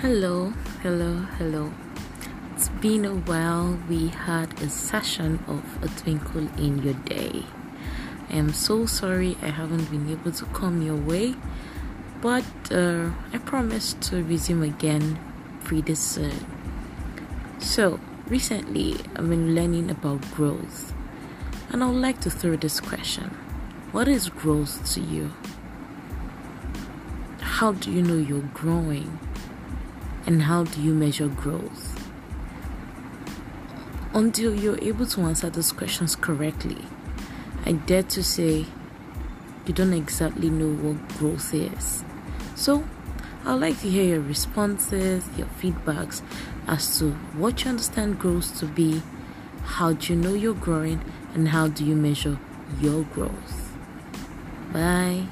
Hello, hello, hello. It's been a while. We had a session of a twinkle in your day. I am so sorry I haven't been able to come your way, but uh, I promise to resume again pretty soon. So, recently I've been learning about growth, and I would like to throw this question What is growth to you? How do you know you're growing? And how do you measure growth? Until you're able to answer those questions correctly, I dare to say you don't exactly know what growth is. So, I'd like to hear your responses, your feedbacks as to what you understand growth to be, how do you know you're growing, and how do you measure your growth. Bye.